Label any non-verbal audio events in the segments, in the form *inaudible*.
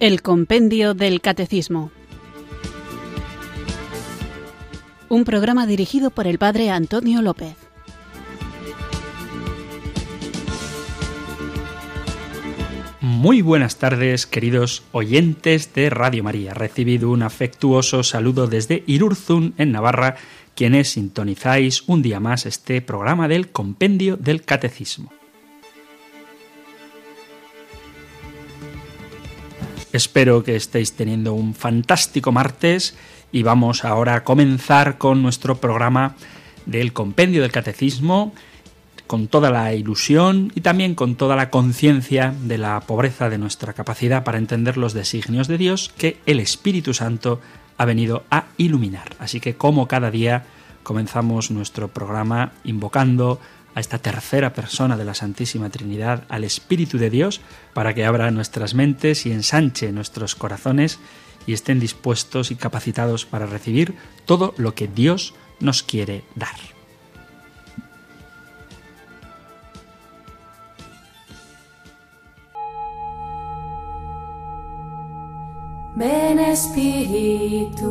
El Compendio del Catecismo. Un programa dirigido por el Padre Antonio López. Muy buenas tardes, queridos oyentes de Radio María. Recibido un afectuoso saludo desde Irurzun, en Navarra, quienes sintonizáis un día más este programa del Compendio del Catecismo. Espero que estéis teniendo un fantástico martes y vamos ahora a comenzar con nuestro programa del Compendio del Catecismo con toda la ilusión y también con toda la conciencia de la pobreza de nuestra capacidad para entender los designios de Dios que el Espíritu Santo ha venido a iluminar. Así que como cada día comenzamos nuestro programa invocando a esta tercera persona de la Santísima Trinidad, al Espíritu de Dios, para que abra nuestras mentes y ensanche nuestros corazones y estén dispuestos y capacitados para recibir todo lo que Dios nos quiere dar. Ven Espíritu,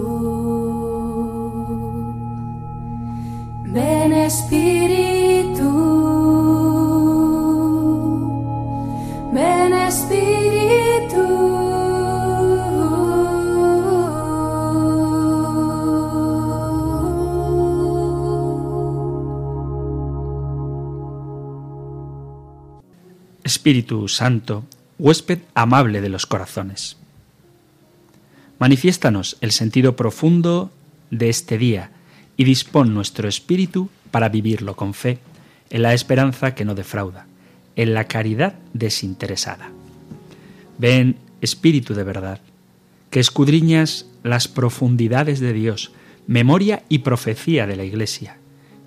ven Espíritu, ven Espíritu. Espíritu Santo, huésped amable de los corazones. Manifiéstanos el sentido profundo de este día y dispón nuestro espíritu para vivirlo con fe, en la esperanza que no defrauda, en la caridad desinteresada. Ven, Espíritu de verdad, que escudriñas las profundidades de Dios, memoria y profecía de la Iglesia.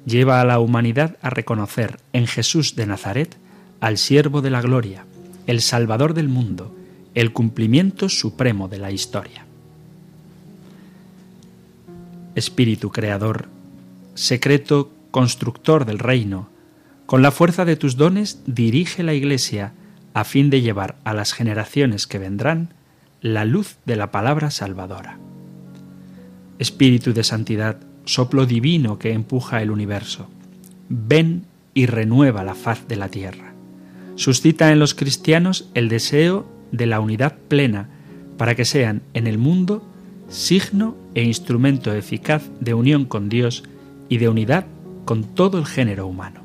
Lleva a la humanidad a reconocer en Jesús de Nazaret al siervo de la gloria, el Salvador del mundo, el cumplimiento supremo de la historia. Espíritu Creador, secreto constructor del reino, con la fuerza de tus dones dirige la Iglesia a fin de llevar a las generaciones que vendrán la luz de la palabra salvadora. Espíritu de santidad, soplo divino que empuja el universo, ven y renueva la faz de la tierra. Suscita en los cristianos el deseo de la unidad plena para que sean en el mundo signo e instrumento eficaz de unión con Dios y de unidad con todo el género humano.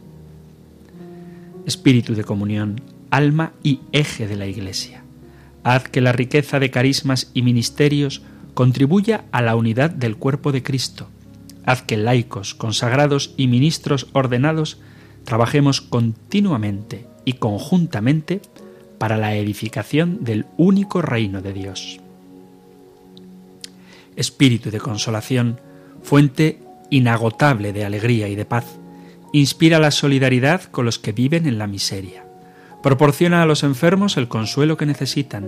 Espíritu de comunión, alma y eje de la Iglesia. Haz que la riqueza de carismas y ministerios contribuya a la unidad del cuerpo de Cristo. Haz que laicos, consagrados y ministros ordenados trabajemos continuamente y conjuntamente para la edificación del único reino de Dios espíritu de consolación, fuente inagotable de alegría y de paz, inspira la solidaridad con los que viven en la miseria, proporciona a los enfermos el consuelo que necesitan,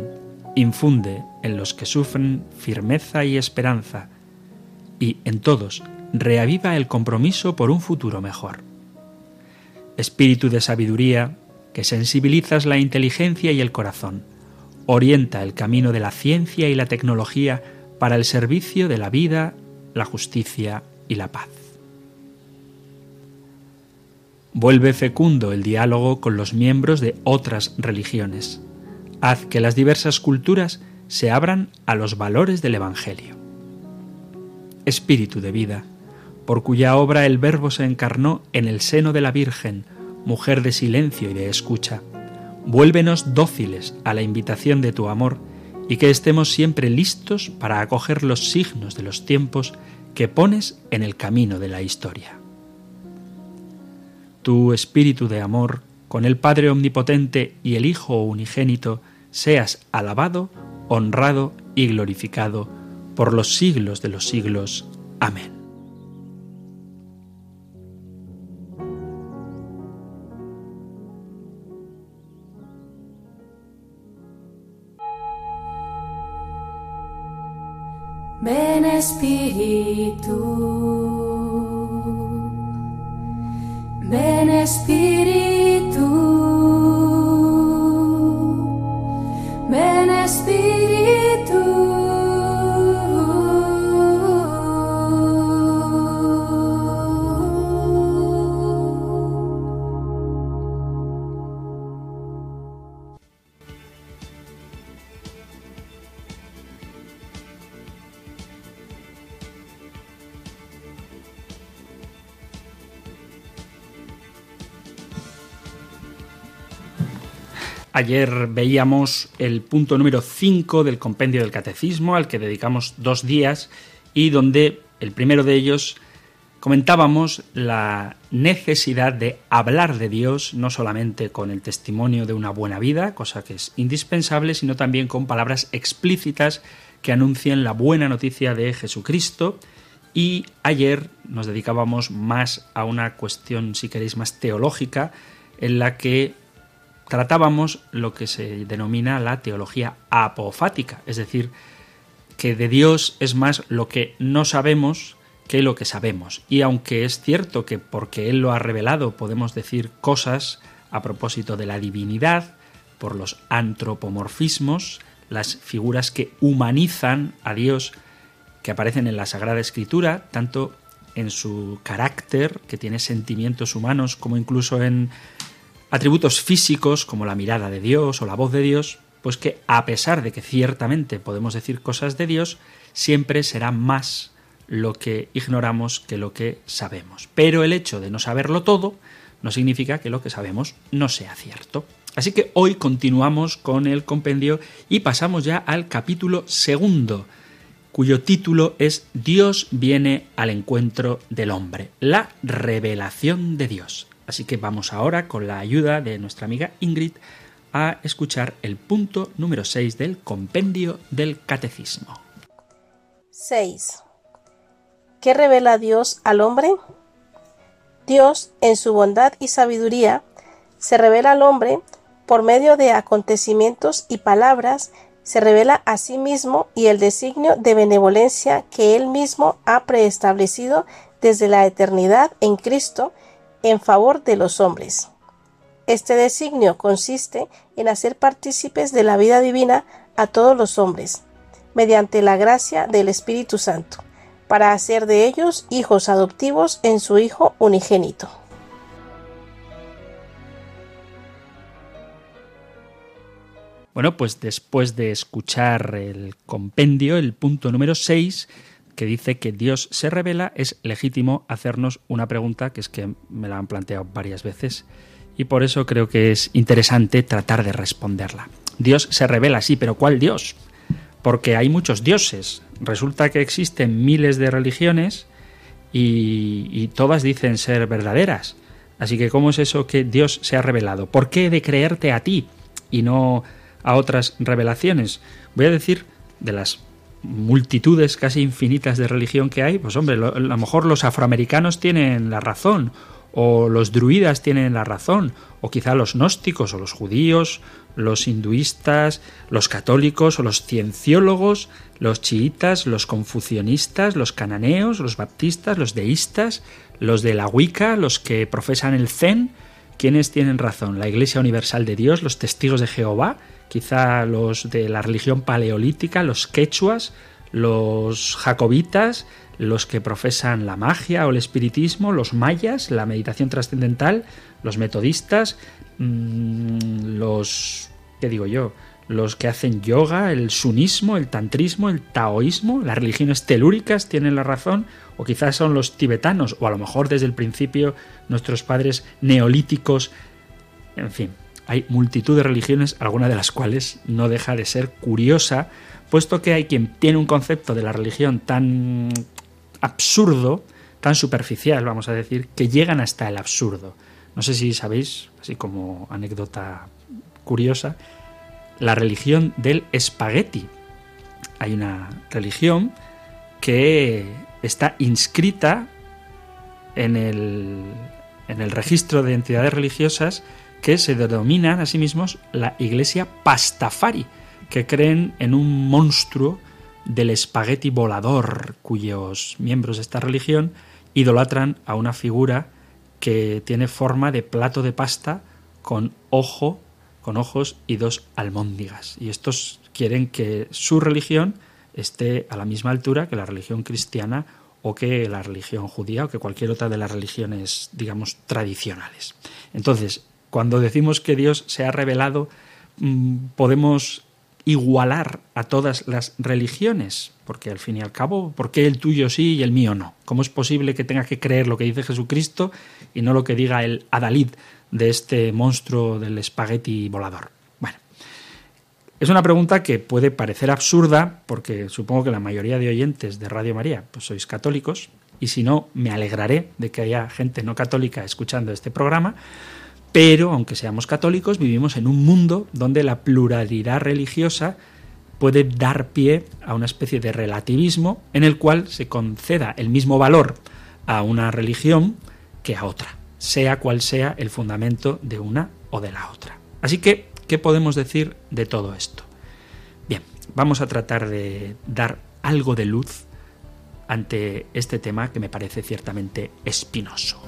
infunde en los que sufren firmeza y esperanza, y en todos reaviva el compromiso por un futuro mejor. Espíritu de sabiduría, que sensibilizas la inteligencia y el corazón, orienta el camino de la ciencia y la tecnología para el servicio de la vida, la justicia y la paz. Vuelve fecundo el diálogo con los miembros de otras religiones. Haz que las diversas culturas se abran a los valores del Evangelio. Espíritu de vida, por cuya obra el Verbo se encarnó en el seno de la Virgen, mujer de silencio y de escucha, vuélvenos dóciles a la invitación de tu amor y que estemos siempre listos para acoger los signos de los tiempos que pones en el camino de la historia. Tu Espíritu de amor, con el Padre Omnipotente y el Hijo Unigénito, seas alabado, honrado y glorificado por los siglos de los siglos. Amén. Ven Espíritu, ven Espíritu, Ayer veíamos el punto número 5 del compendio del catecismo, al que dedicamos dos días, y donde el primero de ellos comentábamos la necesidad de hablar de Dios no solamente con el testimonio de una buena vida, cosa que es indispensable, sino también con palabras explícitas que anuncien la buena noticia de Jesucristo. Y ayer nos dedicábamos más a una cuestión, si queréis, más teológica, en la que tratábamos lo que se denomina la teología apofática, es decir, que de Dios es más lo que no sabemos que lo que sabemos. Y aunque es cierto que porque Él lo ha revelado podemos decir cosas a propósito de la divinidad, por los antropomorfismos, las figuras que humanizan a Dios que aparecen en la Sagrada Escritura, tanto en su carácter, que tiene sentimientos humanos, como incluso en atributos físicos como la mirada de Dios o la voz de Dios, pues que a pesar de que ciertamente podemos decir cosas de Dios, siempre será más lo que ignoramos que lo que sabemos. Pero el hecho de no saberlo todo no significa que lo que sabemos no sea cierto. Así que hoy continuamos con el compendio y pasamos ya al capítulo segundo, cuyo título es Dios viene al encuentro del hombre, la revelación de Dios. Así que vamos ahora, con la ayuda de nuestra amiga Ingrid, a escuchar el punto número 6 del compendio del catecismo. 6. ¿Qué revela Dios al hombre? Dios, en su bondad y sabiduría, se revela al hombre por medio de acontecimientos y palabras, se revela a sí mismo y el designio de benevolencia que él mismo ha preestablecido desde la eternidad en Cristo, en favor de los hombres. Este designio consiste en hacer partícipes de la vida divina a todos los hombres, mediante la gracia del Espíritu Santo, para hacer de ellos hijos adoptivos en su Hijo unigénito. Bueno, pues después de escuchar el compendio, el punto número 6, que dice que Dios se revela, es legítimo hacernos una pregunta que es que me la han planteado varias veces y por eso creo que es interesante tratar de responderla. Dios se revela, sí, pero ¿cuál Dios? Porque hay muchos dioses. Resulta que existen miles de religiones y, y todas dicen ser verdaderas. Así que ¿cómo es eso que Dios se ha revelado? ¿Por qué he de creerte a ti y no a otras revelaciones? Voy a decir de las multitudes casi infinitas de religión que hay, pues hombre, a lo mejor los afroamericanos tienen la razón, o los druidas tienen la razón, o quizá los gnósticos, o los judíos, los hinduistas, los católicos, o los cienciólogos, los chiitas, los confucionistas, los cananeos, los baptistas, los deístas, los de la Wicca, los que profesan el Zen, ¿quiénes tienen razón? ¿La Iglesia Universal de Dios, los testigos de Jehová? Quizá los de la religión paleolítica, los quechuas, los jacobitas, los que profesan la magia o el espiritismo, los mayas, la meditación trascendental, los metodistas, mmm, los, ¿qué digo yo? Los que hacen yoga, el sunismo, el tantrismo, el taoísmo, las religiones telúricas tienen la razón, o quizás son los tibetanos, o a lo mejor desde el principio nuestros padres neolíticos, en fin, hay multitud de religiones, alguna de las cuales no deja de ser curiosa, puesto que hay quien tiene un concepto de la religión tan absurdo, tan superficial, vamos a decir, que llegan hasta el absurdo. No sé si sabéis, así como anécdota curiosa, la religión del espagueti. Hay una religión que está inscrita en el, en el registro de entidades religiosas que se denominan a sí mismos la Iglesia Pastafari, que creen en un monstruo del espagueti volador, cuyos miembros de esta religión idolatran a una figura que tiene forma de plato de pasta con ojo, con ojos y dos almóndigas. Y estos quieren que su religión esté a la misma altura que la religión cristiana o que la religión judía o que cualquier otra de las religiones, digamos, tradicionales. Entonces, cuando decimos que Dios se ha revelado, mm, podemos igualar a todas las religiones, porque al fin y al cabo, ¿por qué el tuyo sí y el mío no? ¿Cómo es posible que tenga que creer lo que dice Jesucristo y no lo que diga el adalid de este monstruo del espagueti volador? Bueno, Es una pregunta que puede parecer absurda porque supongo que la mayoría de oyentes de Radio María pues sois católicos y si no me alegraré de que haya gente no católica escuchando este programa, pero aunque seamos católicos vivimos en un mundo donde la pluralidad religiosa puede dar pie a una especie de relativismo en el cual se conceda el mismo valor a una religión que a otra, sea cual sea el fundamento de una o de la otra. Así que, ¿qué podemos decir de todo esto? Bien, vamos a tratar de dar algo de luz ante este tema que me parece ciertamente espinoso.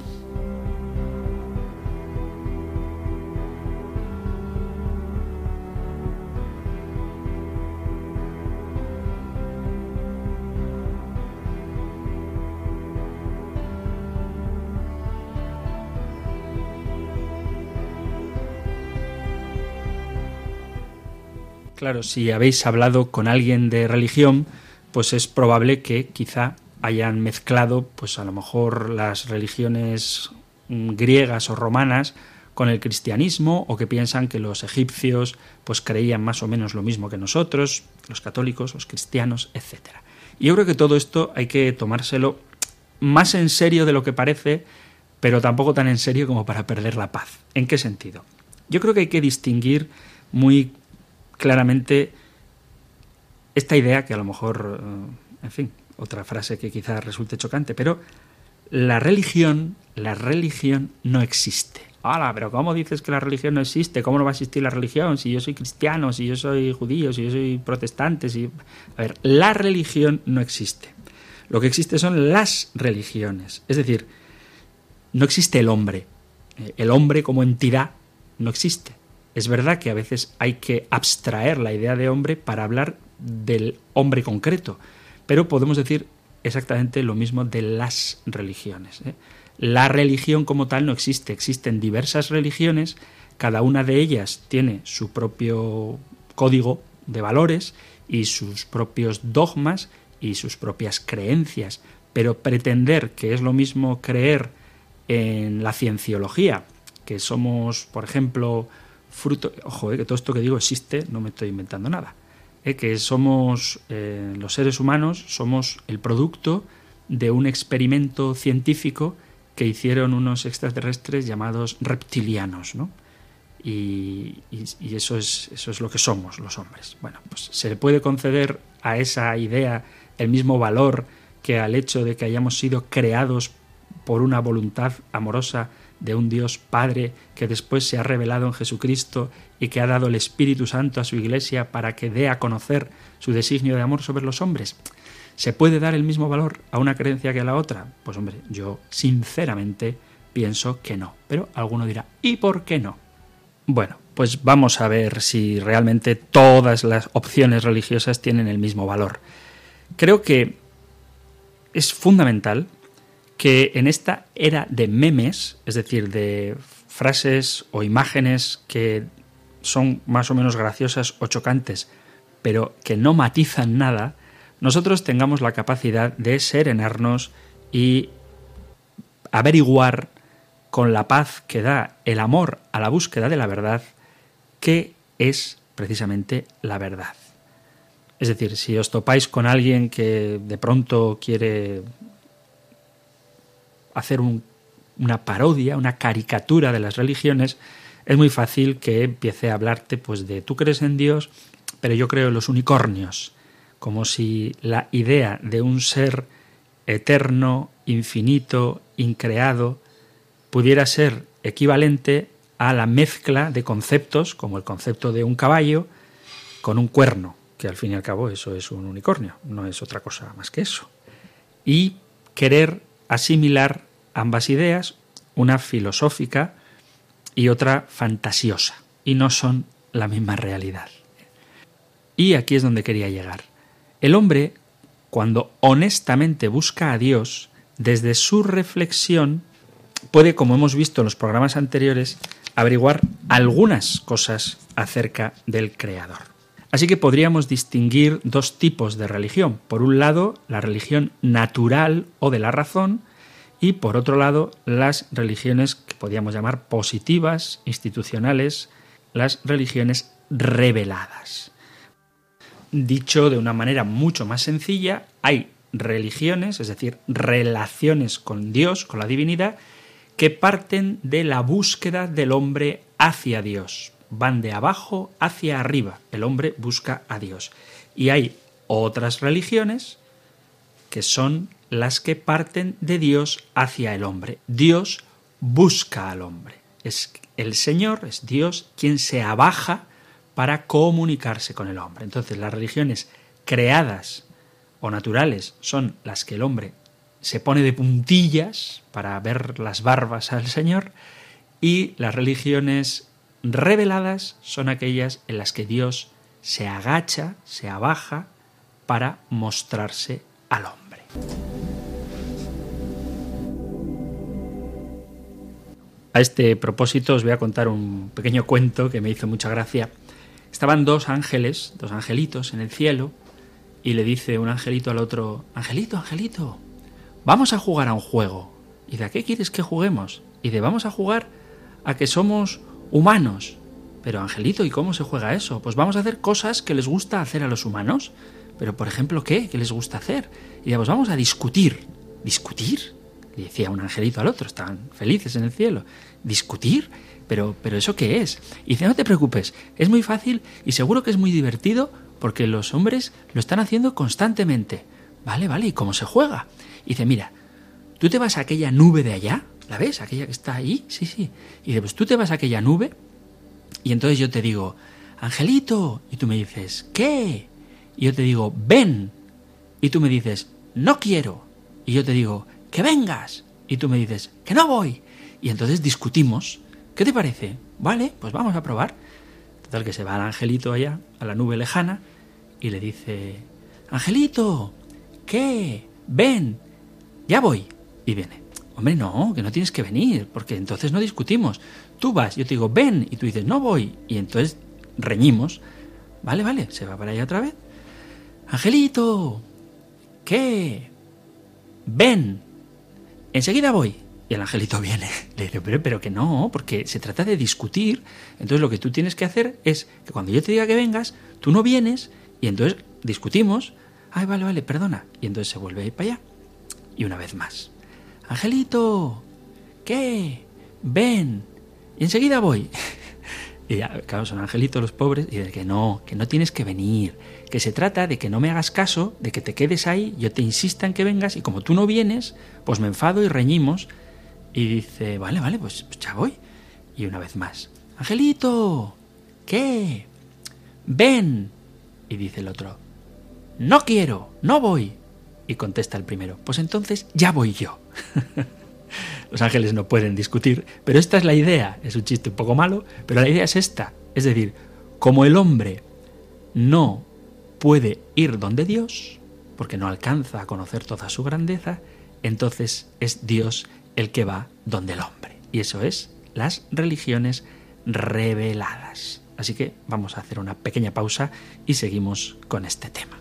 Claro, si habéis hablado con alguien de religión, pues es probable que quizá hayan mezclado, pues a lo mejor las religiones mm, griegas o romanas con el cristianismo o que piensan que los egipcios pues creían más o menos lo mismo que nosotros, los católicos, los cristianos, etc. Y yo creo que todo esto hay que tomárselo más en serio de lo que parece, pero tampoco tan en serio como para perder la paz. ¿En qué sentido? Yo creo que hay que distinguir muy claramente esta idea que a lo mejor, eh, en fin, otra frase que quizá resulte chocante, pero la religión, la religión no existe. Hola, pero ¿cómo dices que la religión no existe? ¿Cómo no va a existir la religión si yo soy cristiano, si yo soy judío, si yo soy protestante? Si... A ver, la religión no existe. Lo que existe son las religiones. Es decir, no existe el hombre. Eh, el hombre como entidad no existe. Es verdad que a veces hay que abstraer la idea de hombre para hablar del hombre concreto, pero podemos decir exactamente lo mismo de las religiones. ¿eh? La religión como tal no existe, existen diversas religiones, cada una de ellas tiene su propio código de valores y sus propios dogmas y sus propias creencias, pero pretender que es lo mismo creer en la cienciología, que somos, por ejemplo, fruto, ojo, eh, que todo esto que digo existe, no me estoy inventando nada, eh, que somos eh, los seres humanos, somos el producto de un experimento científico que hicieron unos extraterrestres llamados reptilianos, ¿no? Y, y, eso, es, eso es lo que somos los hombres. Bueno, pues se le puede conceder a esa idea el mismo valor que al hecho de que hayamos sido creados por una voluntad amorosa de un Dios Padre que después se ha revelado en Jesucristo y que ha dado el Espíritu Santo a su Iglesia para que dé a conocer su designio de amor sobre los hombres. ¿Se puede dar el mismo valor a una creencia que a la otra? Pues hombre, yo sinceramente pienso que no. Pero alguno dirá, ¿y por qué no? Bueno, pues vamos a ver si realmente todas las opciones religiosas tienen el mismo valor. Creo que es fundamental que en esta era de memes, es decir, de frases o imágenes que son más o menos graciosas o chocantes, pero que no matizan nada, nosotros tengamos la capacidad de serenarnos y averiguar con la paz que da el amor a la búsqueda de la verdad, qué es precisamente la verdad. Es decir, si os topáis con alguien que de pronto quiere hacer una parodia, una caricatura de las religiones, es muy fácil que empiece a hablarte pues de tú crees en Dios, pero yo creo en los unicornios, como si la idea de un ser eterno, infinito, increado, pudiera ser equivalente a la mezcla de conceptos, como el concepto de un caballo, con un cuerno, que al fin y al cabo eso es un unicornio, no es otra cosa más que eso. Y querer asimilar ambas ideas, una filosófica y otra fantasiosa, y no son la misma realidad. Y aquí es donde quería llegar. El hombre, cuando honestamente busca a Dios, desde su reflexión, puede, como hemos visto en los programas anteriores, averiguar algunas cosas acerca del Creador. Así que podríamos distinguir dos tipos de religión. Por un lado, la religión natural o de la razón, y por otro lado, las religiones que podríamos llamar positivas, institucionales, las religiones reveladas. Dicho de una manera mucho más sencilla, hay religiones, es decir, relaciones con Dios, con la divinidad, que parten de la búsqueda del hombre hacia Dios. Van de abajo hacia arriba. El hombre busca a Dios. Y hay otras religiones que son las que parten de Dios hacia el hombre. Dios busca al hombre. Es el Señor, es Dios quien se abaja para comunicarse con el hombre. Entonces las religiones creadas o naturales son las que el hombre se pone de puntillas para ver las barbas al Señor y las religiones reveladas son aquellas en las que Dios se agacha, se abaja para mostrarse al hombre. A este propósito os voy a contar un pequeño cuento que me hizo mucha gracia. Estaban dos ángeles, dos angelitos en el cielo, y le dice un angelito al otro, Angelito, Angelito, vamos a jugar a un juego. ¿Y de qué quieres que juguemos? Y de vamos a jugar a que somos humanos. Pero Angelito, ¿y cómo se juega eso? Pues vamos a hacer cosas que les gusta hacer a los humanos. Pero, por ejemplo, ¿qué? ¿Qué les gusta hacer? Y pues vamos a discutir. ¿Discutir? Le decía un angelito al otro, estaban felices en el cielo. ¿Discutir? Pero, pero ¿eso qué es? Y dice, no te preocupes, es muy fácil y seguro que es muy divertido porque los hombres lo están haciendo constantemente. Vale, vale, ¿y cómo se juega? Y dice, mira, tú te vas a aquella nube de allá, ¿la ves? Aquella que está ahí, sí, sí. Y dice, pues tú te vas a aquella nube y entonces yo te digo, Angelito, y tú me dices, ¿qué? Y yo te digo, ven. Y tú me dices, no quiero. Y yo te digo, que vengas. Y tú me dices, que no voy. Y entonces discutimos. ¿Qué te parece? Vale, pues vamos a probar. Total que se va al angelito allá, a la nube lejana, y le dice, Angelito, ¿qué? Ven, ya voy. Y viene. Hombre, no, que no tienes que venir, porque entonces no discutimos. Tú vas, yo te digo, ven, y tú dices, no voy. Y entonces reñimos. Vale, vale, se va para allá otra vez. Angelito, ¿qué? Ven, enseguida voy. Y el angelito viene. *laughs* Le pero, pero que no, porque se trata de discutir. Entonces lo que tú tienes que hacer es que cuando yo te diga que vengas, tú no vienes y entonces discutimos. Ay, vale, vale, perdona. Y entonces se vuelve a ir para allá. Y una vez más. Angelito, ¿qué? Ven. Y enseguida voy. *laughs* Y ya, claro, son angelitos los pobres, y de que no, que no tienes que venir, que se trata de que no me hagas caso, de que te quedes ahí, yo te insista en que vengas, y como tú no vienes, pues me enfado y reñimos. Y dice, vale, vale, pues, ya voy. Y una vez más, Angelito, ¿qué? Ven. Y dice el otro, no quiero, no voy. Y contesta el primero, pues entonces ya voy yo. *laughs* Los ángeles no pueden discutir, pero esta es la idea. Es un chiste un poco malo, pero la idea es esta. Es decir, como el hombre no puede ir donde Dios, porque no alcanza a conocer toda su grandeza, entonces es Dios el que va donde el hombre. Y eso es las religiones reveladas. Así que vamos a hacer una pequeña pausa y seguimos con este tema.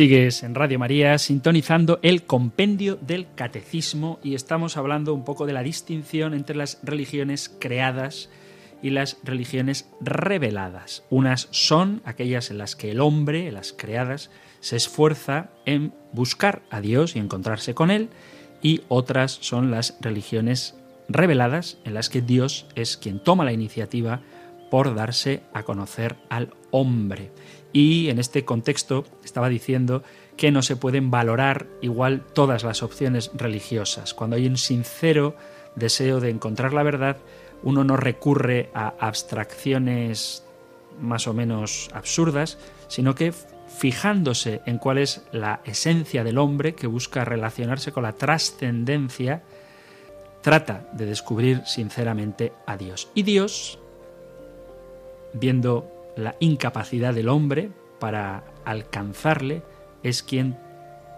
Sigues en Radio María sintonizando el compendio del catecismo y estamos hablando un poco de la distinción entre las religiones creadas y las religiones reveladas. Unas son aquellas en las que el hombre, las creadas, se esfuerza en buscar a Dios y encontrarse con Él, y otras son las religiones reveladas en las que Dios es quien toma la iniciativa por darse a conocer al hombre. Y en este contexto estaba diciendo que no se pueden valorar igual todas las opciones religiosas. Cuando hay un sincero deseo de encontrar la verdad, uno no recurre a abstracciones más o menos absurdas, sino que fijándose en cuál es la esencia del hombre que busca relacionarse con la trascendencia, trata de descubrir sinceramente a Dios. Y Dios, viendo la incapacidad del hombre para alcanzarle, es quien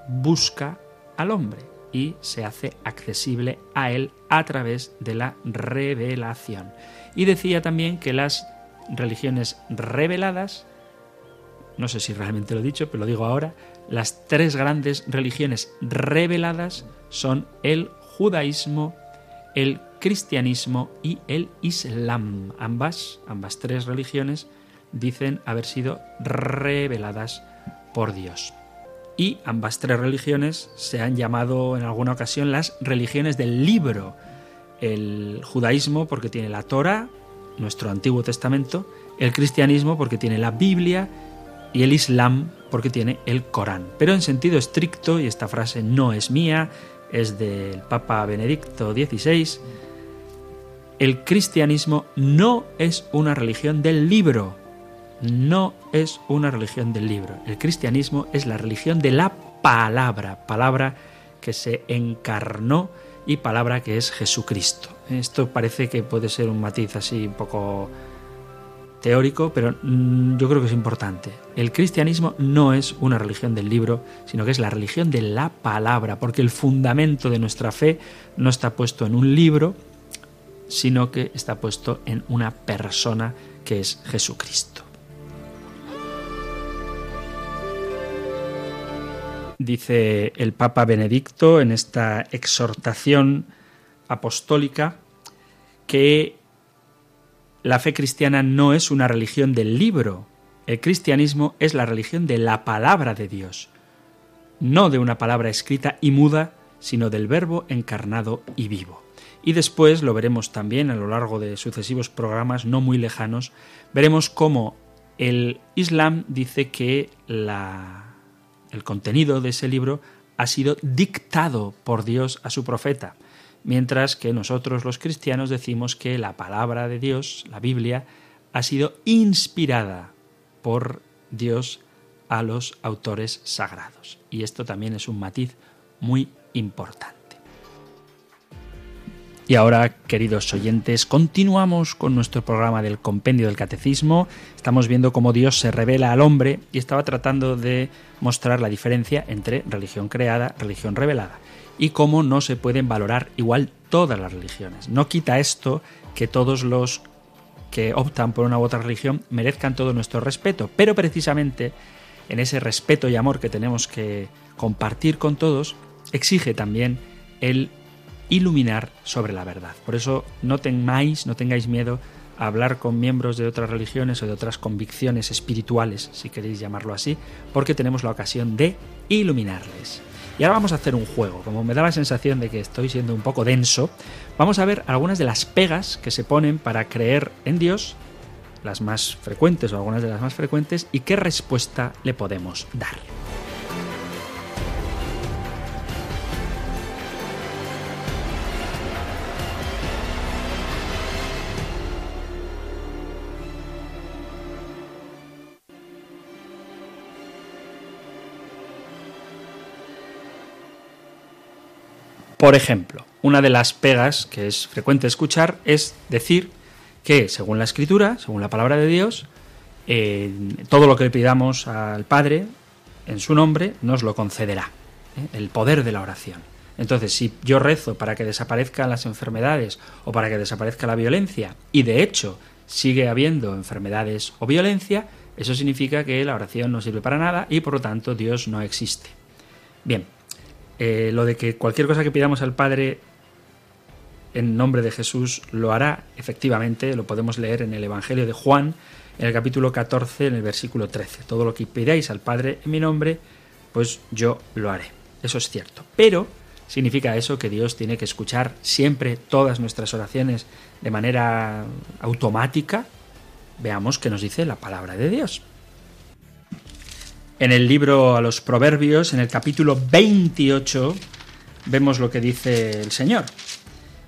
busca al hombre y se hace accesible a él a través de la revelación. Y decía también que las religiones reveladas, no sé si realmente lo he dicho, pero lo digo ahora, las tres grandes religiones reveladas son el judaísmo, el cristianismo y el islam. Ambas, ambas tres religiones dicen haber sido reveladas por Dios. Y ambas tres religiones se han llamado en alguna ocasión las religiones del libro. El judaísmo porque tiene la Torah, nuestro Antiguo Testamento, el cristianismo porque tiene la Biblia y el Islam porque tiene el Corán. Pero en sentido estricto, y esta frase no es mía, es del Papa Benedicto XVI, el cristianismo no es una religión del libro, no es una religión del libro. El cristianismo es la religión de la palabra, palabra que se encarnó y palabra que es Jesucristo. Esto parece que puede ser un matiz así un poco teórico, pero mm, yo creo que es importante. El cristianismo no es una religión del libro, sino que es la religión de la palabra, porque el fundamento de nuestra fe no está puesto en un libro, sino que está puesto en una persona que es Jesucristo. Dice el Papa Benedicto en esta exhortación apostólica que la fe cristiana no es una religión del libro, el cristianismo es la religión de la palabra de Dios, no de una palabra escrita y muda, sino del verbo encarnado y vivo. Y después lo veremos también a lo largo de sucesivos programas no muy lejanos, veremos cómo el Islam dice que la el contenido de ese libro ha sido dictado por Dios a su profeta, mientras que nosotros los cristianos decimos que la palabra de Dios, la Biblia, ha sido inspirada por Dios a los autores sagrados. Y esto también es un matiz muy importante. Y ahora, queridos oyentes, continuamos con nuestro programa del Compendio del Catecismo. Estamos viendo cómo Dios se revela al hombre y estaba tratando de mostrar la diferencia entre religión creada, religión revelada, y cómo no se pueden valorar igual todas las religiones. No quita esto que todos los que optan por una u otra religión merezcan todo nuestro respeto, pero precisamente en ese respeto y amor que tenemos que compartir con todos, exige también el iluminar sobre la verdad. Por eso no temáis, no tengáis miedo a hablar con miembros de otras religiones o de otras convicciones espirituales, si queréis llamarlo así, porque tenemos la ocasión de iluminarles. Y ahora vamos a hacer un juego. Como me da la sensación de que estoy siendo un poco denso, vamos a ver algunas de las pegas que se ponen para creer en Dios, las más frecuentes o algunas de las más frecuentes, y qué respuesta le podemos dar. Por ejemplo, una de las pegas que es frecuente escuchar es decir que, según la Escritura, según la palabra de Dios, todo lo que le pidamos al Padre en su nombre nos lo concederá. ¿eh? El poder de la oración. Entonces, si yo rezo para que desaparezcan las enfermedades o para que desaparezca la violencia, y de hecho sigue habiendo enfermedades o violencia, Eso significa que la oración no sirve para nada y por lo tanto Dios no existe. Bien, eh, lo de que cualquier cosa que pidamos al Padre en nombre de Jesús lo hará, efectivamente, lo podemos leer en el Evangelio de Juan, en el capítulo 14, en el versículo 13. Todo lo que pidáis al Padre en mi nombre, pues yo lo haré. Eso es cierto. Pero significa eso que Dios tiene que escuchar siempre todas nuestras oraciones de manera automática. Veamos qué nos dice la palabra de Dios. En el libro a los Proverbios, en el capítulo 28, vemos lo que dice el Señor.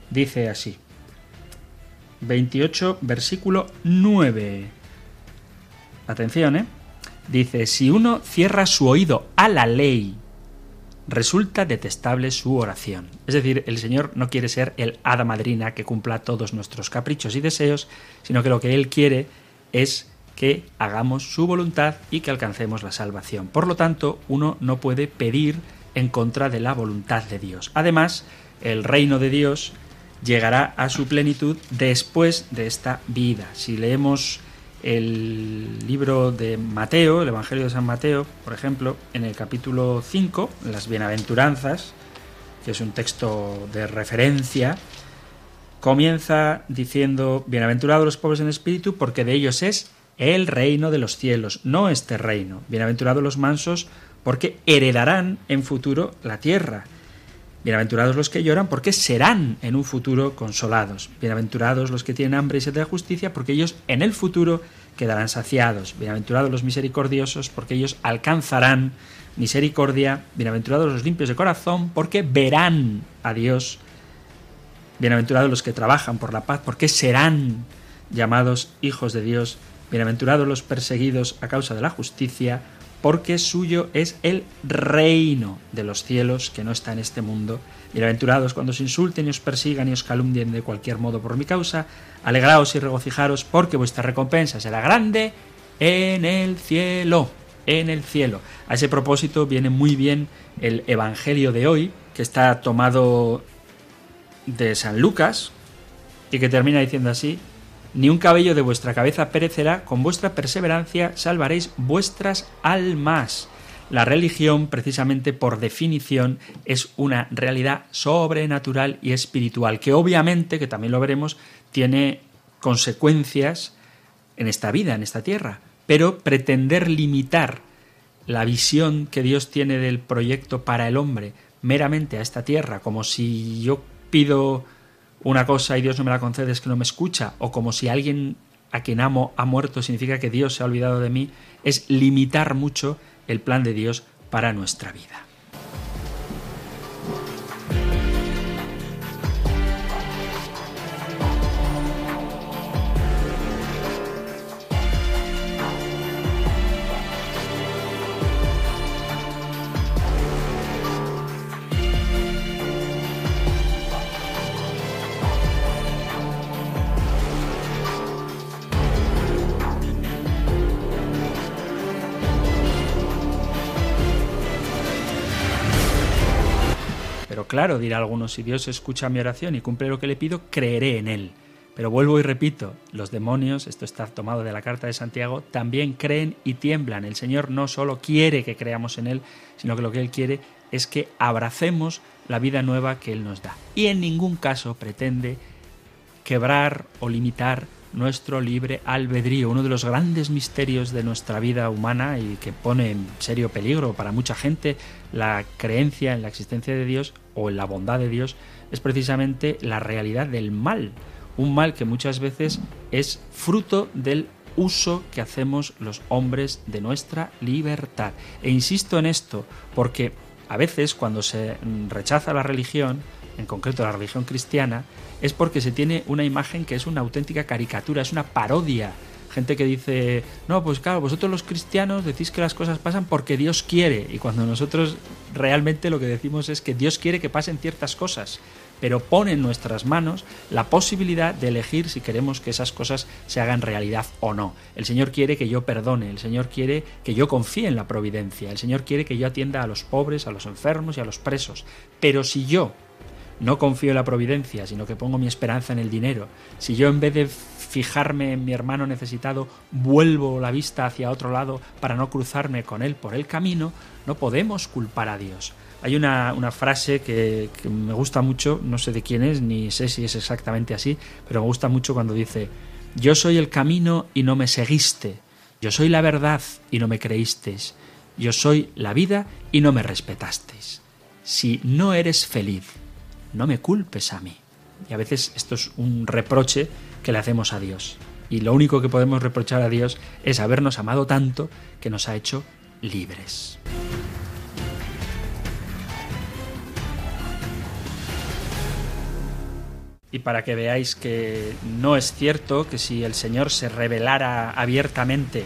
Dice así. 28, versículo 9. Atención, ¿eh? Dice, si uno cierra su oído a la ley, resulta detestable su oración. Es decir, el Señor no quiere ser el hada madrina que cumpla todos nuestros caprichos y deseos, sino que lo que Él quiere es que hagamos su voluntad y que alcancemos la salvación. Por lo tanto, uno no puede pedir en contra de la voluntad de Dios. Además, el reino de Dios llegará a su plenitud después de esta vida. Si leemos el libro de Mateo, el Evangelio de San Mateo, por ejemplo, en el capítulo 5, las bienaventuranzas, que es un texto de referencia, comienza diciendo, bienaventurados los pobres en espíritu, porque de ellos es el reino de los cielos, no este reino. Bienaventurados los mansos, porque heredarán en futuro la tierra. Bienaventurados los que lloran, porque serán en un futuro consolados. Bienaventurados los que tienen hambre y sed de justicia, porque ellos en el futuro quedarán saciados. Bienaventurados los misericordiosos, porque ellos alcanzarán misericordia. Bienaventurados los limpios de corazón, porque verán a Dios. Bienaventurados los que trabajan por la paz, porque serán llamados hijos de Dios. Bienaventurados los perseguidos a causa de la justicia, porque suyo es el reino de los cielos que no está en este mundo. Bienaventurados cuando os insulten y os persigan y os calumnien de cualquier modo por mi causa, alegraos y regocijaros porque vuestra recompensa será grande en el cielo, en el cielo. A ese propósito viene muy bien el Evangelio de hoy, que está tomado de San Lucas y que termina diciendo así, ni un cabello de vuestra cabeza perecerá, con vuestra perseverancia salvaréis vuestras almas. La religión, precisamente por definición, es una realidad sobrenatural y espiritual, que obviamente, que también lo veremos, tiene consecuencias en esta vida, en esta tierra. Pero pretender limitar la visión que Dios tiene del proyecto para el hombre meramente a esta tierra, como si yo pido una cosa y Dios no me la concede es que no me escucha, o como si alguien a quien amo ha muerto significa que Dios se ha olvidado de mí, es limitar mucho el plan de Dios para nuestra vida. Claro, dirá algunos, si Dios escucha mi oración y cumple lo que le pido, creeré en Él. Pero vuelvo y repito, los demonios, esto está tomado de la carta de Santiago, también creen y tiemblan. El Señor no solo quiere que creamos en Él, sino que lo que Él quiere es que abracemos la vida nueva que Él nos da. Y en ningún caso pretende quebrar o limitar nuestro libre albedrío, uno de los grandes misterios de nuestra vida humana y que pone en serio peligro para mucha gente la creencia en la existencia de Dios o en la bondad de Dios, es precisamente la realidad del mal, un mal que muchas veces es fruto del uso que hacemos los hombres de nuestra libertad. E insisto en esto porque a veces cuando se rechaza la religión, en concreto la religión cristiana, es porque se tiene una imagen que es una auténtica caricatura, es una parodia. Gente que dice, no, pues claro, vosotros los cristianos decís que las cosas pasan porque Dios quiere, y cuando nosotros realmente lo que decimos es que Dios quiere que pasen ciertas cosas, pero pone en nuestras manos la posibilidad de elegir si queremos que esas cosas se hagan realidad o no. El Señor quiere que yo perdone, el Señor quiere que yo confíe en la providencia, el Señor quiere que yo atienda a los pobres, a los enfermos y a los presos. Pero si yo no confío en la providencia, sino que pongo mi esperanza en el dinero, si yo en vez de fijarme en mi hermano necesitado, vuelvo la vista hacia otro lado para no cruzarme con él por el camino, no podemos culpar a Dios. Hay una, frase que, que, me gusta mucho, no sé de quién es, ni sé si es exactamente así, pero me gusta mucho cuando dice, yo soy el camino y no me seguiste, yo soy la verdad y no me creísteis, yo soy la vida y no me respetasteis. Si no eres feliz, no me culpes a mí. Y a veces esto es un reproche que le hacemos a Dios. Y lo único que podemos reprochar a Dios es habernos amado tanto que nos ha hecho libres. Y para que veáis que no es cierto que si el Señor se revelara abiertamente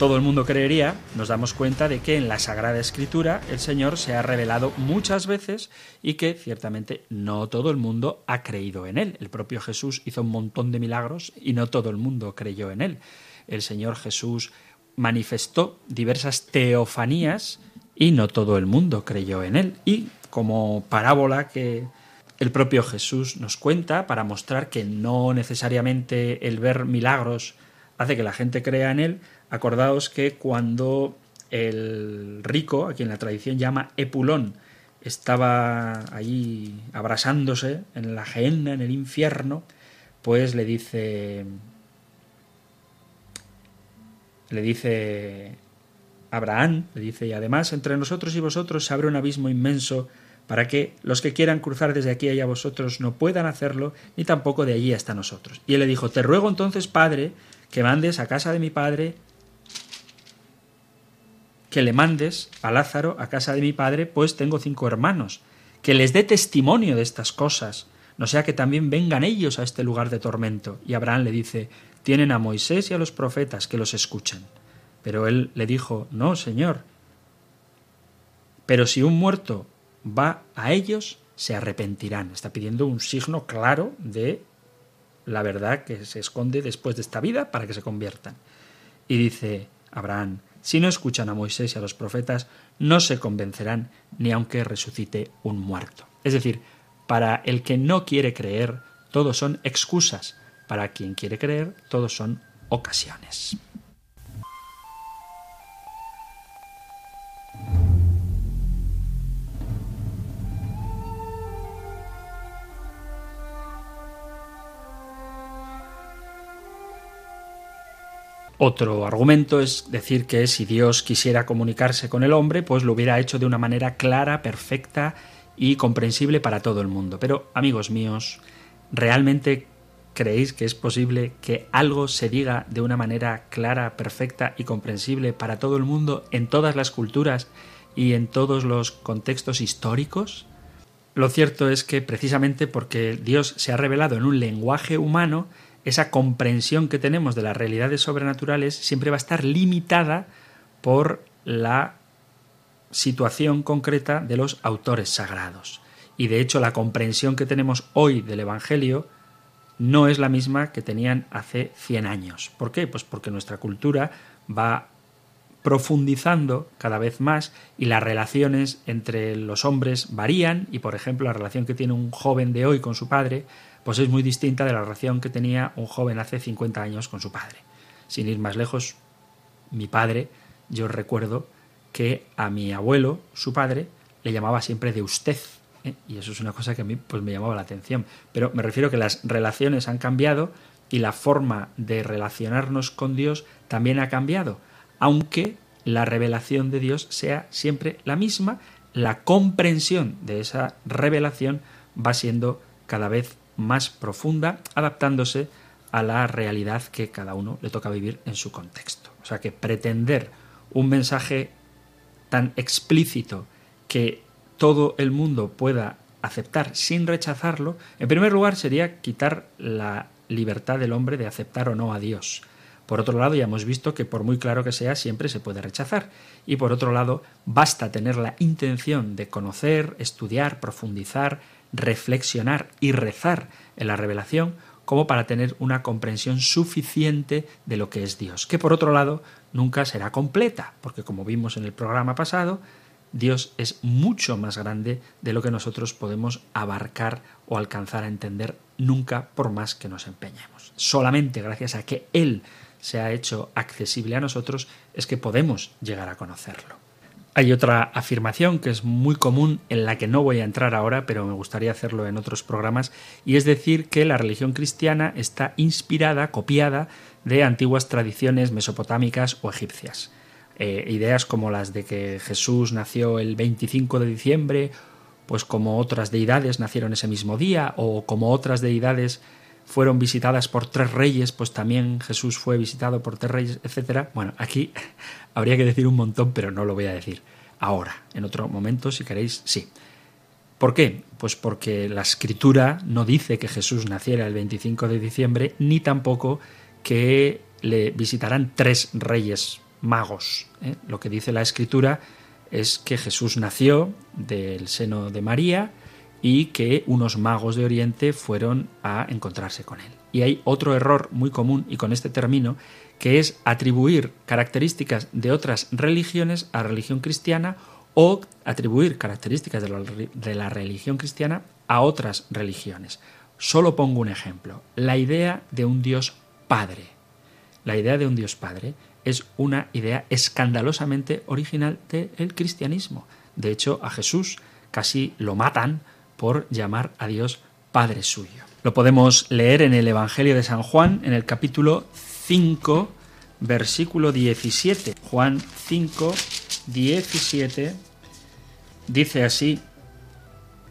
todo el mundo creería, nos damos cuenta de que en la Sagrada Escritura el Señor se ha revelado muchas veces y que ciertamente no todo el mundo ha creído en Él. El propio Jesús hizo un montón de milagros y no todo el mundo creyó en Él. El Señor Jesús manifestó diversas teofanías y no todo el mundo creyó en Él. Y como parábola que el propio Jesús nos cuenta para mostrar que no necesariamente el ver milagros hace que la gente crea en Él, Acordaos que cuando el rico, a quien la tradición llama Epulón, estaba allí abrasándose en la gehenna, en el infierno, pues le dice le dice Abraham, le dice, y además entre nosotros y vosotros se abre un abismo inmenso para que los que quieran cruzar desde aquí allá vosotros no puedan hacerlo, ni tampoco de allí hasta nosotros. Y él le dijo, te ruego entonces, Padre, que mandes a casa de mi Padre que le mandes a Lázaro a casa de mi padre, pues tengo cinco hermanos, que les dé testimonio de estas cosas, no sea que también vengan ellos a este lugar de tormento. Y Abraham le dice, tienen a Moisés y a los profetas que los escuchen. Pero él le dijo, no, Señor. Pero si un muerto va a ellos, se arrepentirán. Está pidiendo un signo claro de la verdad que se esconde después de esta vida para que se conviertan. Y dice Abraham, si no escuchan a Moisés y a los profetas, no se convencerán ni aunque resucite un muerto. Es decir, para el que no quiere creer, todos son excusas. Para quien quiere creer, todos son ocasiones. Otro argumento es decir que si Dios quisiera comunicarse con el hombre, pues lo hubiera hecho de una manera clara, perfecta y comprensible para todo el mundo. Pero, amigos míos, ¿realmente creéis que es posible que algo se diga de una manera clara, perfecta y comprensible para todo el mundo en todas las culturas y en todos los contextos históricos? Lo cierto es que precisamente porque Dios se ha revelado en un lenguaje humano, esa comprensión que tenemos de las realidades sobrenaturales siempre va a estar limitada por la situación concreta de los autores sagrados. Y de hecho la comprensión que tenemos hoy del Evangelio no es la misma que tenían hace 100 años. ¿Por qué? Pues porque nuestra cultura va profundizando cada vez más y las relaciones entre los hombres varían y por ejemplo la relación que tiene un joven de hoy con su padre pues es muy distinta de la relación que tenía un joven hace 50 años con su padre. Sin ir más lejos, mi padre, yo recuerdo que a mi abuelo, su padre, le llamaba siempre de usted. ¿eh? Y eso es una cosa que a mí pues, me llamaba la atención. Pero me refiero que las relaciones han cambiado y la forma de relacionarnos con Dios también ha cambiado. Aunque la revelación de Dios sea siempre la misma, la comprensión de esa revelación va siendo cada vez más profunda, adaptándose a la realidad que cada uno le toca vivir en su contexto. O sea que pretender un mensaje tan explícito que todo el mundo pueda aceptar sin rechazarlo, en primer lugar sería quitar la libertad del hombre de aceptar o no a Dios. Por otro lado, ya hemos visto que por muy claro que sea, siempre se puede rechazar. Y por otro lado, basta tener la intención de conocer, estudiar, profundizar, reflexionar y rezar en la revelación como para tener una comprensión suficiente de lo que es Dios, que por otro lado nunca será completa, porque como vimos en el programa pasado, Dios es mucho más grande de lo que nosotros podemos abarcar o alcanzar a entender nunca por más que nos empeñemos. Solamente gracias a que Él se ha hecho accesible a nosotros es que podemos llegar a conocerlo. Hay otra afirmación que es muy común en la que no voy a entrar ahora, pero me gustaría hacerlo en otros programas, y es decir que la religión cristiana está inspirada, copiada de antiguas tradiciones mesopotámicas o egipcias. Eh, ideas como las de que Jesús nació el 25 de diciembre, pues como otras deidades nacieron ese mismo día, o como otras deidades fueron visitadas por tres reyes, pues también Jesús fue visitado por tres reyes, etcétera. Bueno, aquí *laughs* habría que decir un montón, pero no lo voy a decir ahora. En otro momento, si queréis, sí. ¿Por qué? Pues porque la escritura no dice que Jesús naciera el 25 de diciembre, ni tampoco que le visitarán tres reyes magos. ¿eh? Lo que dice la escritura es que Jesús nació del seno de María, y que unos magos de Oriente fueron a encontrarse con él. Y hay otro error muy común, y con este término, que es atribuir características de otras religiones a religión cristiana o atribuir características de la, de la religión cristiana a otras religiones. Solo pongo un ejemplo, la idea de un Dios Padre. La idea de un Dios Padre es una idea escandalosamente original del cristianismo. De hecho, a Jesús casi lo matan por llamar a Dios Padre suyo. Lo podemos leer en el Evangelio de San Juan, en el capítulo 5, versículo 17. Juan 5, 17 dice así,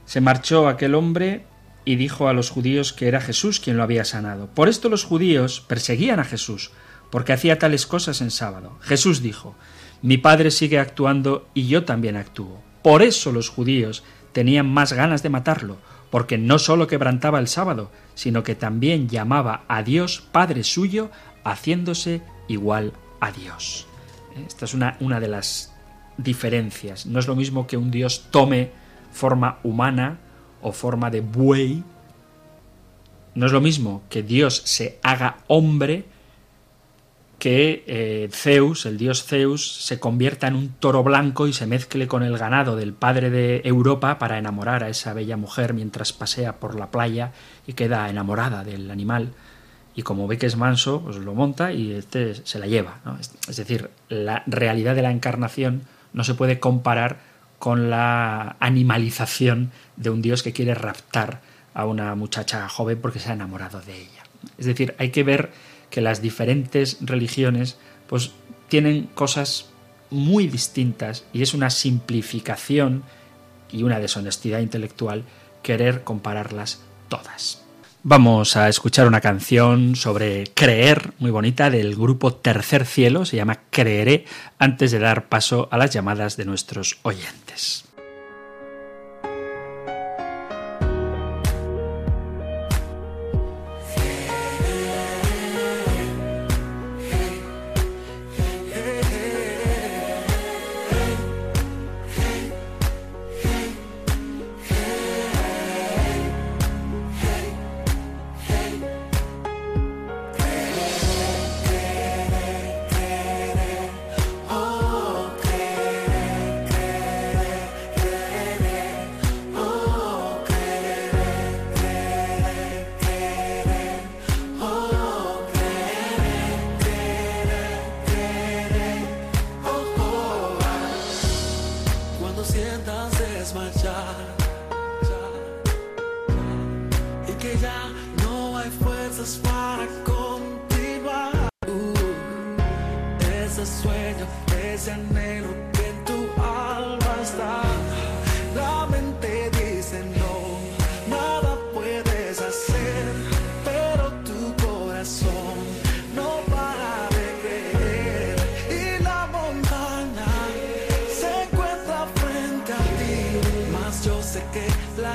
se marchó aquel hombre y dijo a los judíos que era Jesús quien lo había sanado. Por esto los judíos perseguían a Jesús, porque hacía tales cosas en sábado. Jesús dijo, mi Padre sigue actuando y yo también actúo. Por eso los judíos tenían más ganas de matarlo, porque no sólo quebrantaba el sábado, sino que también llamaba a Dios Padre suyo, haciéndose igual a Dios. Esta es una, una de las diferencias. No es lo mismo que un Dios tome forma humana o forma de buey. No es lo mismo que Dios se haga hombre que eh, Zeus, el dios Zeus, se convierta en un toro blanco y se mezcle con el ganado del padre de Europa para enamorar a esa bella mujer mientras pasea por la playa y queda enamorada del animal. Y como ve que es manso, pues lo monta y este se la lleva. Es decir, la realidad de la encarnación no se puede comparar con la animalización de un dios que quiere raptar a una muchacha joven porque se ha enamorado de ella. Es decir, hay que ver que las diferentes religiones pues tienen cosas muy distintas y es una simplificación y una deshonestidad intelectual querer compararlas todas. Vamos a escuchar una canción sobre creer, muy bonita, del grupo Tercer Cielo, se llama Creeré, antes de dar paso a las llamadas de nuestros oyentes.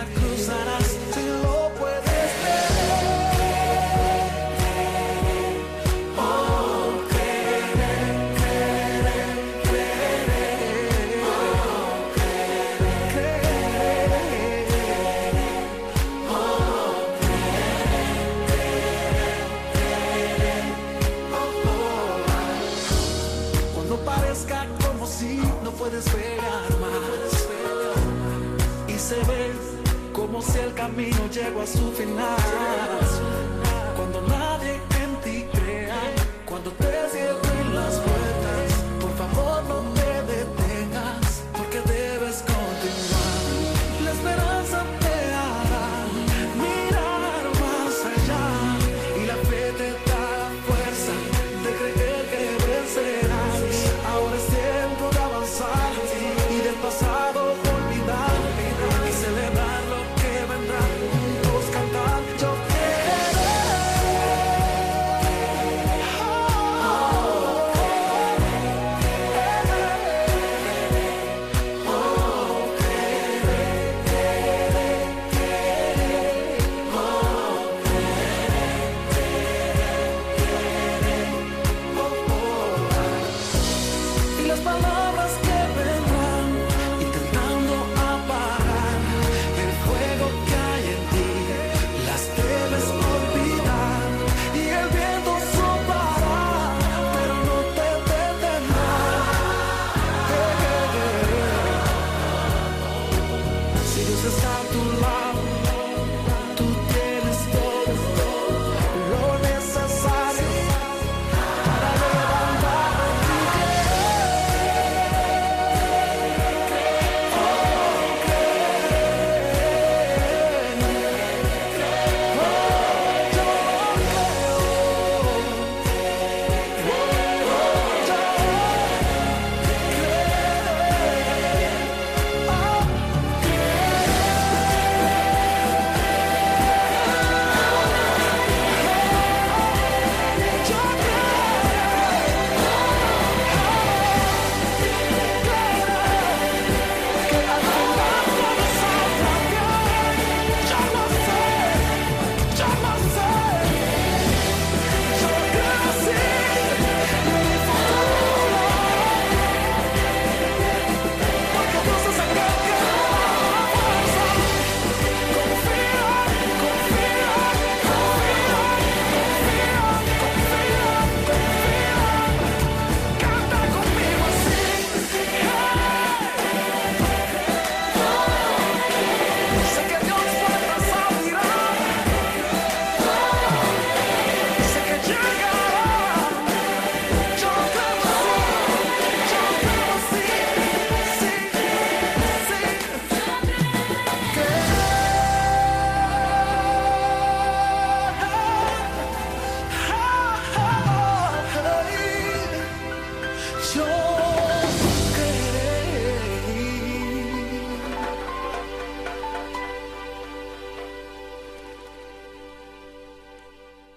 I could. Camino llegó a su final.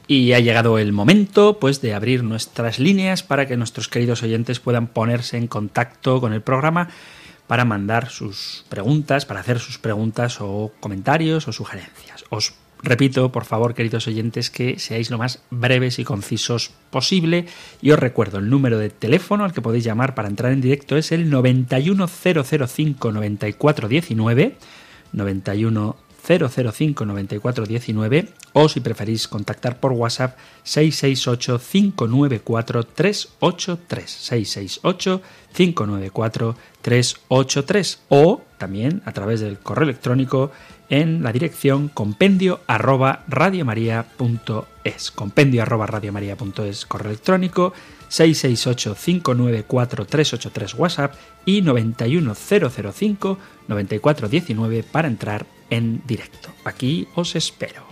Y ha llegado el momento, pues, de abrir nuestras líneas para que nuestros queridos oyentes puedan ponerse en contacto con el programa para mandar sus preguntas, para hacer sus preguntas o comentarios o sugerencias. Os repito, por favor, queridos oyentes, que seáis lo más breves y concisos posible. Y os recuerdo, el número de teléfono al que podéis llamar para entrar en directo es el 91005 9419 91 005 9419 o si preferís contactar por WhatsApp 668 594 383 668 594 383 o también a través del correo electrónico en la dirección compendio arroba radiomaria.es compendio arroba radiomaria.es correo electrónico 668-594-383 WhatsApp y 91005-9419 para entrar en directo. Aquí os espero.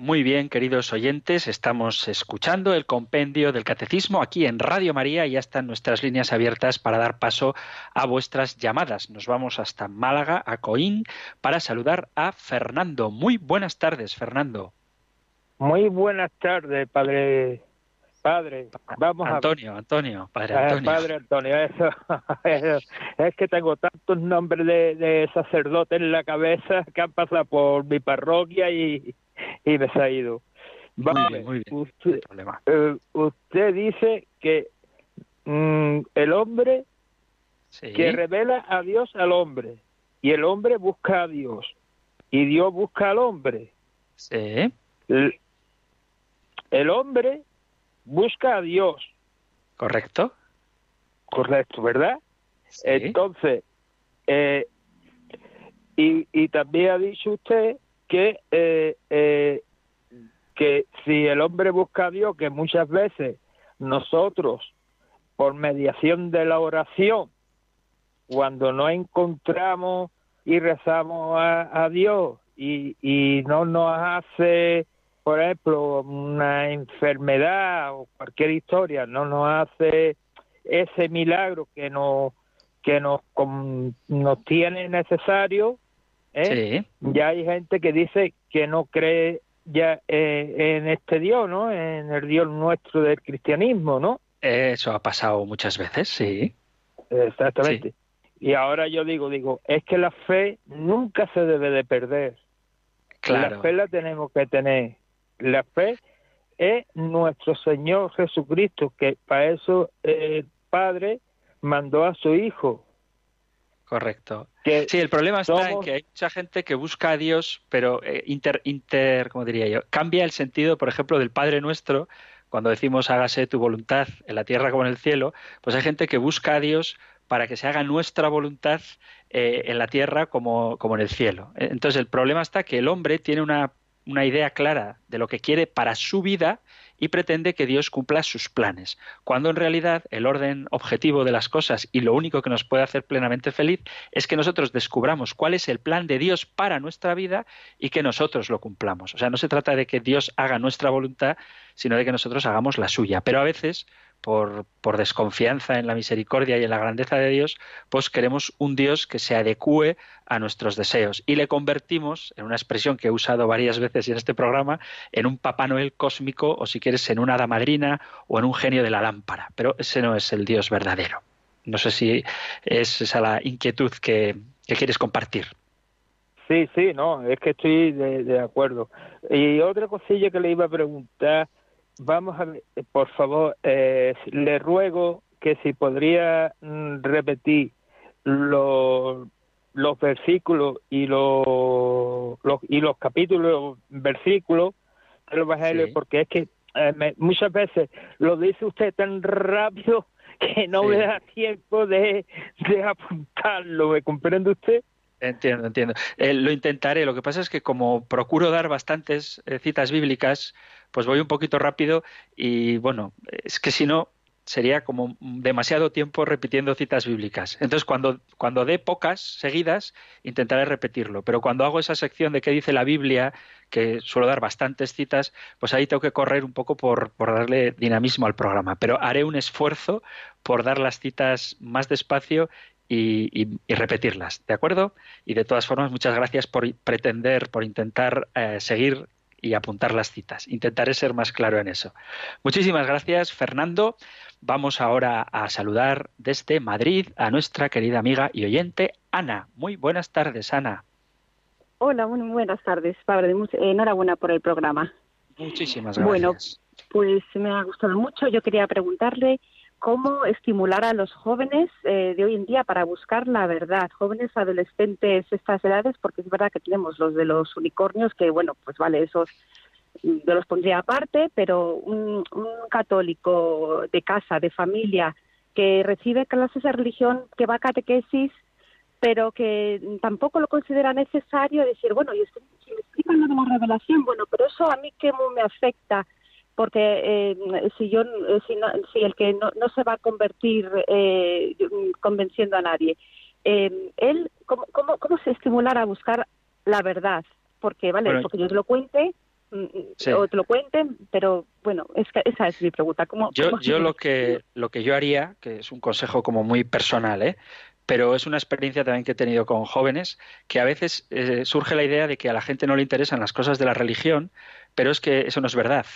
Muy bien, queridos oyentes, estamos escuchando el compendio del catecismo aquí en Radio María y ya están nuestras líneas abiertas para dar paso a vuestras llamadas. Nos vamos hasta Málaga, a Coín, para saludar a Fernando. Muy buenas tardes, Fernando. Muy buenas tardes, padre. Padre, vamos Antonio, Antonio, padre a... Antonio. Padre Antonio, eso, *laughs* eso, es que tengo tantos nombres de, de sacerdotes en la cabeza que han pasado por mi parroquia y, y me se ha ido. Vale, muy bien, muy bien. Usted, eh, usted dice que mm, el hombre Sí, que revela a Dios al hombre y el hombre busca a Dios y Dios busca al hombre. sí, El, el hombre busca a Dios, correcto. correcto, ¿verdad? Sí, Entonces, eh, y, y también ha dicho usted que eh, eh, que si el hombre busca a Dios, que muchas veces nosotros, por mediación de la oración, cuando no encontramos y rezamos a, a Dios y, y no nos hace, por ejemplo, una enfermedad o cualquier historia, no nos hace ese milagro que nos que nos nos tiene necesario, ¿eh? sí, ya hay gente que dice que no cree ya eh, en este Dios, ¿no? En el Dios nuestro del cristianismo, ¿no? eso ha pasado muchas veces, sí. Exactamente. Y ahora yo digo, digo, es que la fe nunca se debe de perder. Claro. La fe la tenemos que tener. La fe es nuestro Señor Jesucristo, que para eso el Padre mandó a su Hijo. Correcto. Que Sí, el problema está en que hay mucha gente que busca a Dios, pero eh, inter, inter, ¿cómo diría yo? Cambia el sentido, por ejemplo, del Padre Nuestro, cuando decimos hágase tu voluntad en la tierra como en el cielo, pues hay gente que busca a Dios para que se haga nuestra voluntad eh, en la tierra como, como en el cielo. Entonces el problema está que el hombre tiene una, una idea clara de lo que quiere para su vida y pretende que Dios cumpla sus planes, cuando en realidad el orden objetivo de las cosas y lo único que nos puede hacer plenamente feliz es que nosotros descubramos cuál es el plan de Dios para nuestra vida y que nosotros lo cumplamos. O sea, no se trata de que Dios haga nuestra voluntad, sino de que nosotros hagamos la suya. Pero a veces, por, por desconfianza en la misericordia y en la grandeza de Dios, pues queremos un Dios que se adecue a nuestros deseos y le convertimos, en una expresión que he usado varias veces en este programa, en un Papá Noel cósmico o si quieres en una hada madrina o en un genio de la lámpara. Pero ese no es el Dios verdadero. No sé si es esa la inquietud que, quieres compartir. Sí, sí, no, es que estoy de acuerdo. Y otra cosilla que le iba a preguntar, vamos a ver, por favor, eh, le ruego que si podría mm, repetir los, los versículos y los, los y los capítulos, versículos del Evangelio, Sí. porque es que eh, me- muchas veces lo dice usted tan rápido *laughs* que no Sí. me da tiempo de, de apuntarlo, ¿me comprende usted? Entiendo, entiendo. Eh, lo intentaré. Lo que pasa es que como procuro dar bastantes eh, citas bíblicas, pues voy un poquito rápido y bueno, es que si no sería como demasiado tiempo repitiendo citas bíblicas. Entonces, cuando, cuando dé pocas seguidas, intentaré repetirlo. Pero cuando hago esa sección de qué dice la Biblia, que suelo dar bastantes citas, pues ahí tengo que correr un poco por, por darle dinamismo al programa. Pero haré un esfuerzo por dar las citas más despacio y, y- y repetirlas, ¿de acuerdo? Y de todas formas, muchas gracias por pretender, por intentar eh, seguir y apuntar las citas. Intentaré ser más claro en eso. Muchísimas gracias, Fernando. Vamos ahora a saludar desde Madrid a nuestra querida amiga y oyente Ana. Muy buenas tardes, Ana. Hola, muy buenas tardes, padre. Enhorabuena por el programa. Muchísimas gracias. Bueno, Pues me ha gustado mucho. Yo quería preguntarle cómo estimular a los jóvenes eh, de hoy en día para buscar la verdad, jóvenes adolescentes estas edades, porque es verdad que tenemos los de los unicornios, que bueno, pues vale, esos mm, los pondría aparte, pero un, un católico de casa, de familia, que recibe clases de religión, que va a catequesis, pero que tampoco lo considera necesario decir, bueno, y si me explican lo de la revelación, bueno, pero eso a mí cómo me afecta, porque eh, si yo, eh, si, no- si el que no, no se va a convertir eh, convenciendo a nadie, eh, él, ¿cómo, cómo, ¿cómo se estimular a buscar la verdad? Porque, vale, Bueno, porque yo te lo cuente, mm, Sí. o te lo cuenten, pero bueno, es que esa es mi pregunta. ¿Cómo, Yo, cómo- yo lo que lo que yo haría, que es un consejo como muy personal, ¿eh? pero es una experiencia también que he tenido con jóvenes, que a veces eh, surge la idea de que a la gente no le interesan las cosas de la religión, pero es que eso no es verdad.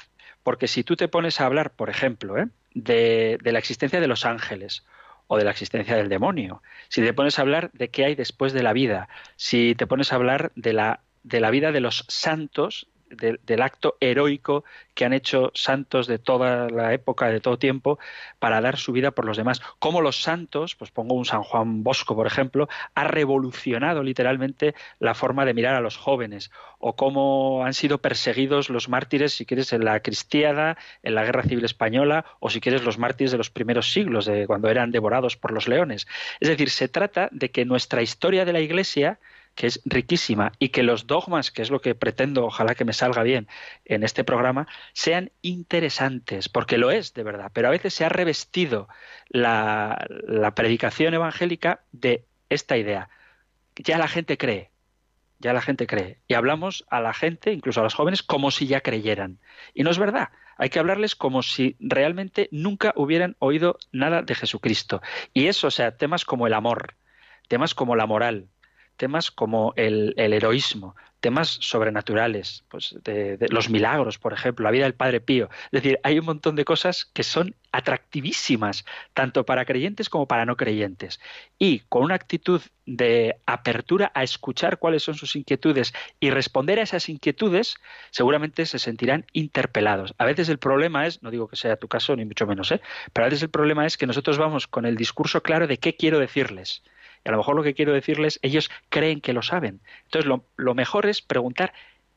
Porque si tú te pones a hablar, por ejemplo, ¿eh? de, de la existencia de los ángeles o de la existencia del demonio, si te pones a hablar de qué hay después de la vida, si te pones a hablar de la, de la vida de los santos, del acto heroico que han hecho santos de toda la época, de todo tiempo, para dar su vida por los demás. Como los santos, pues pongo un San Juan Bosco, por ejemplo, ha revolucionado literalmente la forma de mirar a los jóvenes, o cómo han sido perseguidos los mártires, si quieres, en la cristiada, en la Guerra Civil Española, o si quieres, los mártires de los primeros siglos, de cuando eran devorados por los leones. Es decir, se trata de que nuestra historia de la Iglesia que es riquísima y que los dogmas, que es lo que pretendo, ojalá que me salga bien en este programa, sean interesantes, porque lo es de verdad, pero a veces se ha revestido la, la predicación evangélica de esta idea. Ya la gente cree, ya la gente cree. Y hablamos a la gente, incluso a los jóvenes, como si ya creyeran. Y no es verdad. Hay que hablarles como si realmente nunca hubieran oído nada de Jesucristo. Y eso, o sea, temas como el amor, temas como la moral, temas como el, heroísmo, temas sobrenaturales, pues de, los milagros, por ejemplo, la vida del Padre Pío. Es decir, hay un montón de cosas que son atractivísimas, tanto para creyentes como para no creyentes. Y con una actitud de apertura a escuchar cuáles son sus inquietudes y responder a esas inquietudes, seguramente se sentirán interpelados. A veces el problema es, no digo que sea tu caso, ni mucho menos, ¿eh? pero a veces el problema es que nosotros vamos con el discurso claro de qué quiero decirles y a lo mejor lo que quiero decirles, ellos creen que lo saben. Entonces, lo, lo mejor es preguntar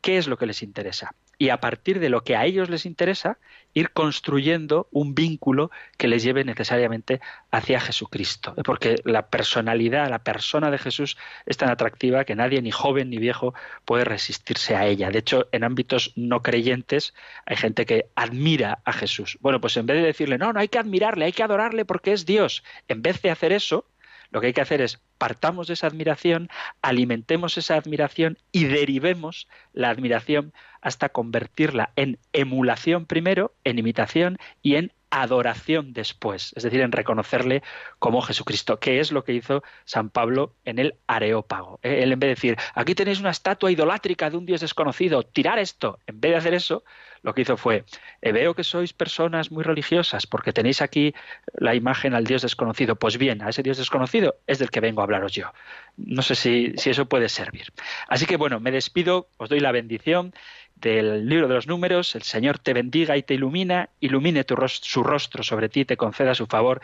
qué es lo que les interesa. Y a partir de lo que a ellos les interesa, ir construyendo un vínculo que les lleve necesariamente hacia Jesucristo. Porque la personalidad, la persona de Jesús es tan atractiva que nadie, ni joven ni viejo, puede resistirse a ella. De hecho, en ámbitos no creyentes hay gente que admira a Jesús. Bueno, pues en vez de decirle, no, no hay que admirarle, hay que adorarle porque es Dios, en vez de hacer eso, lo que hay que hacer es partamos de esa admiración, alimentemos esa admiración y derivemos la admiración hasta convertirla en emulación primero, en imitación y en adoración después, es decir, en reconocerle como Jesucristo, que es lo que hizo San Pablo en el Areópago. ¿eh? Él en vez de decir, aquí tenéis una estatua idolátrica de un Dios desconocido, tirar esto, en vez de hacer eso, lo que hizo fue, eh, veo que sois personas muy religiosas porque tenéis aquí la imagen al Dios desconocido. Pues bien, a ese Dios desconocido es del que vengo a hablaros yo. No sé si, si eso puede servir. Así que bueno, me despido, os doy la bendición del libro de los números, el Señor te bendiga y te ilumina, ilumine su rostro sobre ti, te conceda su favor,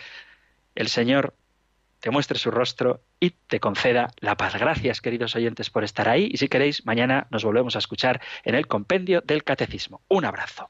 el Señor te muestre su rostro y te conceda la paz. Gracias, queridos oyentes, por estar ahí y si queréis, mañana nos volvemos a escuchar en el compendio del Catecismo. Un abrazo.